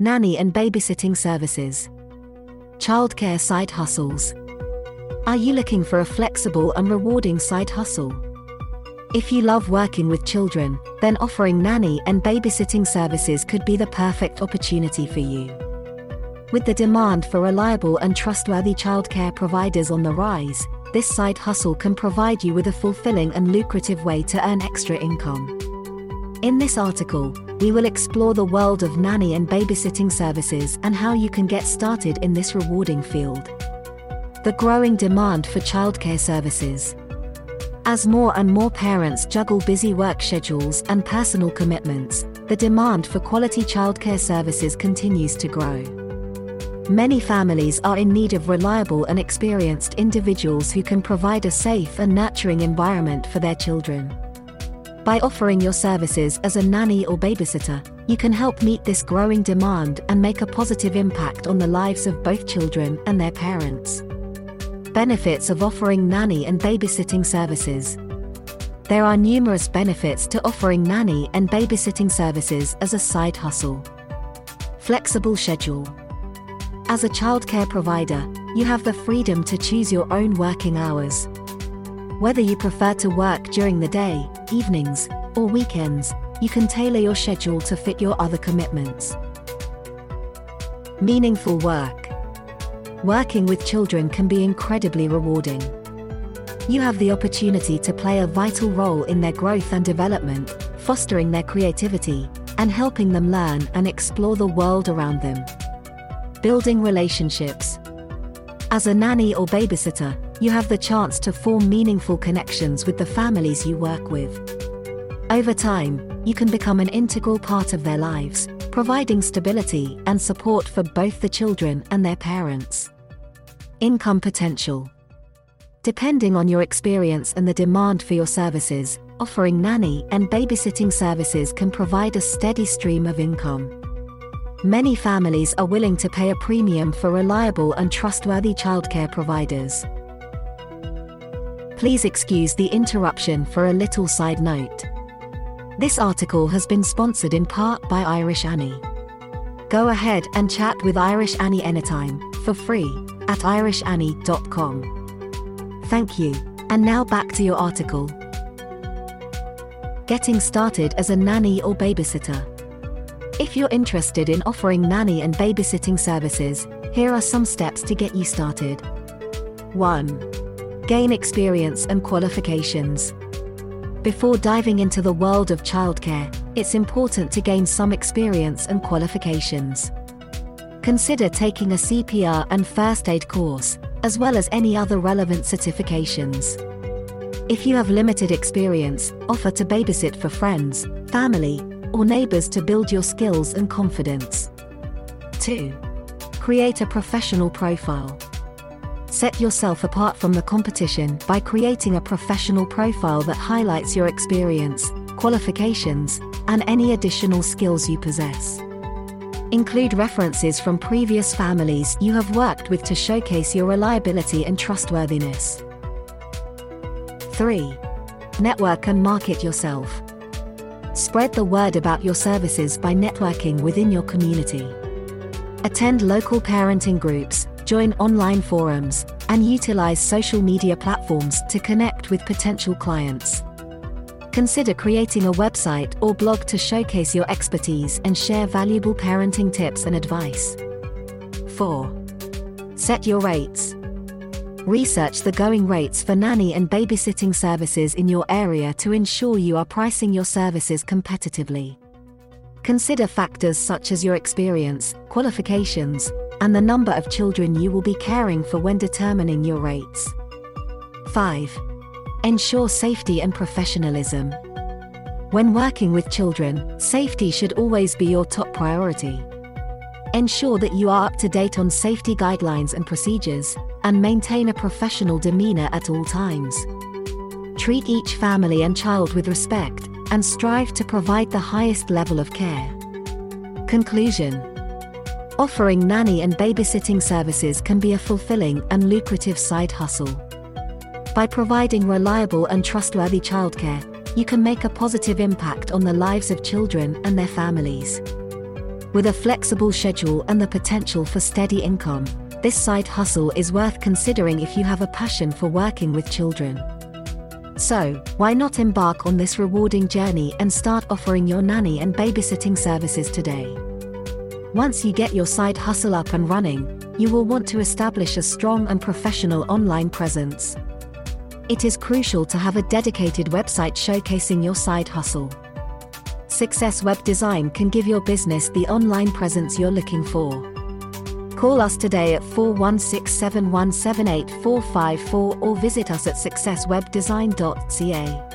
nanny and babysitting services. Childcare side hustles. Are you looking for a flexible and rewarding side hustle? If you love working with children, then offering nanny and babysitting services could be the perfect opportunity for you. With the demand for reliable and trustworthy childcare providers on the rise, this side hustle can provide you with a fulfilling and lucrative way to earn extra income. In this article, we will explore the world of nanny and babysitting services and how you can get started in this rewarding field. The growing demand for childcare services. As more and more parents juggle busy work schedules and personal commitments, the demand for quality childcare services continues to grow. Many families are in need of reliable and experienced individuals who can provide a safe and nurturing environment for their children. By offering your services as a nanny or babysitter, you can help meet this growing demand and make a positive impact on the lives of both children and their parents. Benefits of offering nanny and babysitting services. There are numerous benefits to offering nanny and babysitting services as a side hustle. Flexible schedule. As a childcare provider, you have the freedom to choose your own working hours. Whether you prefer to work during the day, evenings, or weekends, you can tailor your schedule to fit your other commitments. Meaningful work. Working with children can be incredibly rewarding. You have the opportunity to play a vital role in their growth and development, fostering their creativity, and helping them learn and explore the world around them. Building relationships. As a nanny or babysitter, you have the chance to form meaningful connections with the families you work with. Over time, you can become an integral part of their lives, providing stability and support for both the children and their parents. Income potential. Depending on your experience and the demand for your services, offering nanny and babysitting services can provide a steady stream of income. Many families are willing to pay a premium for reliable and trustworthy childcare providers. Please excuse the interruption for a little side note. This article has been sponsored in part by Irish Annie. Go ahead and chat with Irish Annie anytime, for free, at irishannie.com. Thank you, and now back to your article. Getting started as a nanny or babysitter. If you're interested in offering nanny and babysitting services, here are some steps to get you started. 1 gain experience and qualifications. Before diving into the world of childcare, it's important to gain some experience and qualifications. Consider taking a CPR and first aid course, as well as any other relevant certifications. If you have limited experience, offer to babysit for friends, family, or neighbors to build your skills and confidence. 2. Create a professional profile. Set yourself apart from the competition by creating a professional profile that highlights your experience, qualifications, and any additional skills you possess. Include references from previous families you have worked with to showcase your reliability and trustworthiness. 3. Network and market yourself. Spread the word about your services by networking within your community. Attend local parenting groups, join online forums, and utilize social media platforms to connect with potential clients. Consider creating a website or blog to showcase your expertise and share valuable parenting tips and advice. 4. Set your rates. Research the going rates for nanny and babysitting services in your area to ensure you are pricing your services competitively. Consider factors such as your experience, qualifications, and the number of children you will be caring for when determining your rates. 5. Ensure safety and professionalism. When working with children, safety should always be your top priority. Ensure that you are up to date on safety guidelines and procedures, and maintain a professional demeanor at all times. Treat each family and child with respect, and strive to provide the highest level of care. Conclusion Offering nanny and babysitting services can be a fulfilling and lucrative side hustle. By providing reliable and trustworthy childcare, you can make a positive impact on the lives of children and their families. With a flexible schedule and the potential for steady income, this side hustle is worth considering if you have a passion for working with children. So, why not embark on this rewarding journey and start offering your nanny and babysitting services today? Once you get your side hustle up and running, you will want to establish a strong and professional online presence. It is crucial to have a dedicated website showcasing your side hustle. Success Web Design can give your business the online presence you're looking for. Call us today at 416 717 8454 or visit us at successwebdesign.ca.